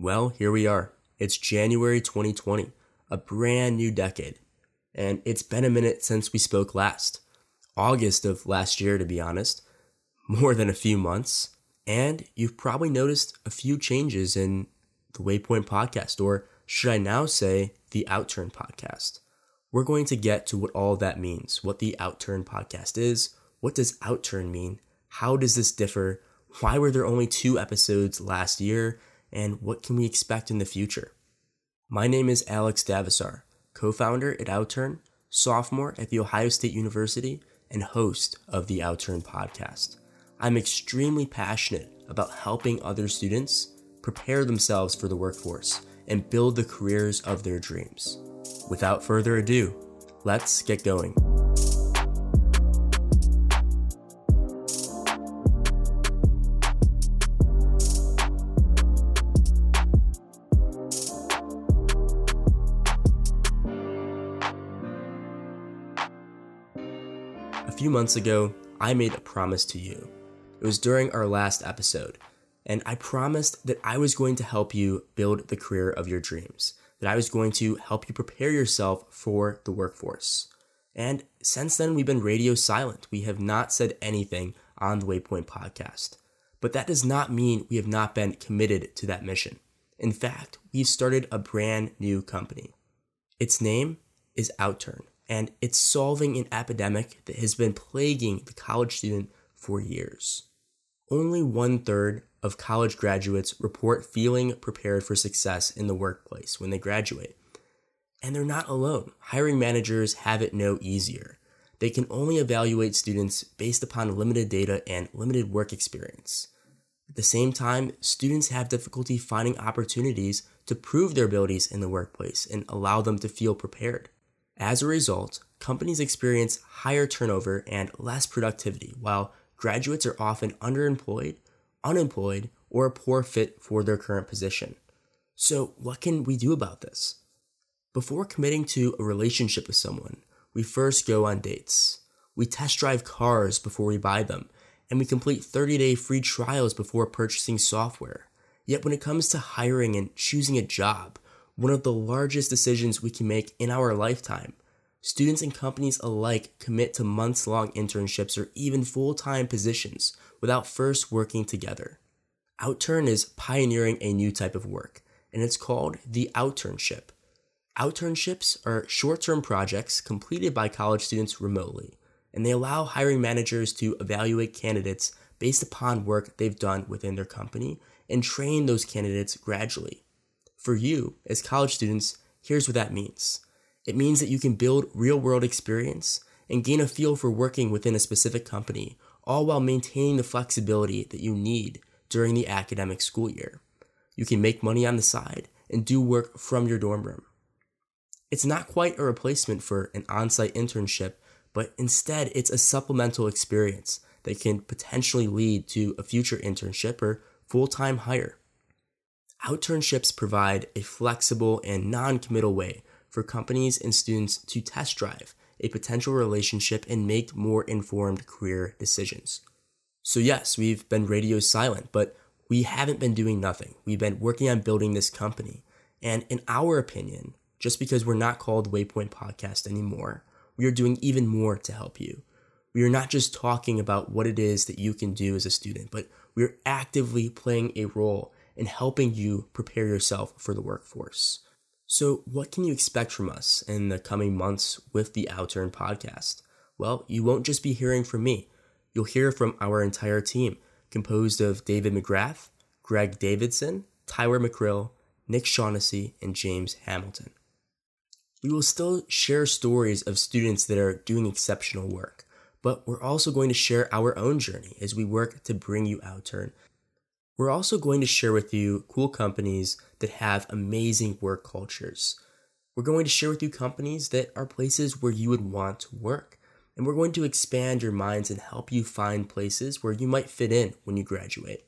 Well, here we are. It's January 2020, a brand new decade. And it's been a minute since we spoke last. August of last year, to be honest. More than a few months. And you've probably noticed a few changes in the Waypoint podcast, or should I now say the Outern podcast? We're going to get to what all that means, what the Outern podcast is, what does Outern mean, how does this differ, why were there only two episodes last year, and what can we expect in the future? My name is Alex Davisar, co founder at Outern, sophomore at The Ohio State University, and host of the Outern podcast. I'm extremely passionate about helping other students prepare themselves for the workforce and build the careers of their dreams. Without further ado, let's get going. Few months ago, I made a promise to you. It was during our last episode, and I promised that I was going to help you build the career of your dreams, that I was going to help you prepare yourself for the workforce. And since then, we've been radio silent. We have not said anything on the Waypoint podcast. But that does not mean we have not been committed to that mission. In fact, we've started a brand new company. Its name is Outern and it's solving an epidemic that has been plaguing the college student for years. Only one third of college graduates report feeling prepared for success in the workplace when they graduate. And they're not alone. Hiring managers have it no easier. They can only evaluate students based upon limited data and limited work experience. At the same time, students have difficulty finding opportunities to prove their abilities in the workplace and allow them to feel prepared. As a result, companies experience higher turnover and less productivity, while graduates are often underemployed, unemployed, or a poor fit for their current position. So, what can we do about this? Before committing to a relationship with someone, we first go on dates. We test drive cars before we buy them, and we complete 30 day free trials before purchasing software. Yet, when it comes to hiring and choosing a job, one of the largest decisions we can make in our lifetime. Students and companies alike commit to months long internships or even full time positions without first working together. Outern is pioneering a new type of work, and it's called the Outernship. Outernships are short term projects completed by college students remotely, and they allow hiring managers to evaluate candidates based upon work they've done within their company and train those candidates gradually. For you, as college students, here's what that means it means that you can build real world experience and gain a feel for working within a specific company, all while maintaining the flexibility that you need during the academic school year. You can make money on the side and do work from your dorm room. It's not quite a replacement for an on site internship, but instead it's a supplemental experience that can potentially lead to a future internship or full time hire. Outernships provide a flexible and non committal way for companies and students to test drive a potential relationship and make more informed career decisions. So, yes, we've been radio silent, but we haven't been doing nothing. We've been working on building this company. And in our opinion, just because we're not called Waypoint Podcast anymore, we are doing even more to help you. We are not just talking about what it is that you can do as a student, but we're actively playing a role in helping you prepare yourself for the workforce. So, what can you expect from us in the coming months with the Outern podcast? Well, you won't just be hearing from me, you'll hear from our entire team, composed of David McGrath, Greg Davidson, Tyler McCrill, Nick Shaughnessy, and James Hamilton. We will still share stories of students that are doing exceptional work, but we're also going to share our own journey as we work to bring you Outern we're also going to share with you cool companies that have amazing work cultures. We're going to share with you companies that are places where you would want to work. And we're going to expand your minds and help you find places where you might fit in when you graduate.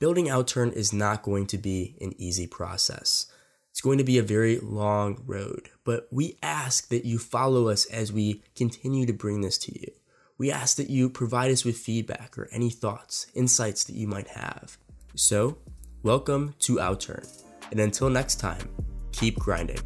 Building Outern is not going to be an easy process. It's going to be a very long road, but we ask that you follow us as we continue to bring this to you. We ask that you provide us with feedback or any thoughts, insights that you might have. So, welcome to Outern. And until next time, keep grinding.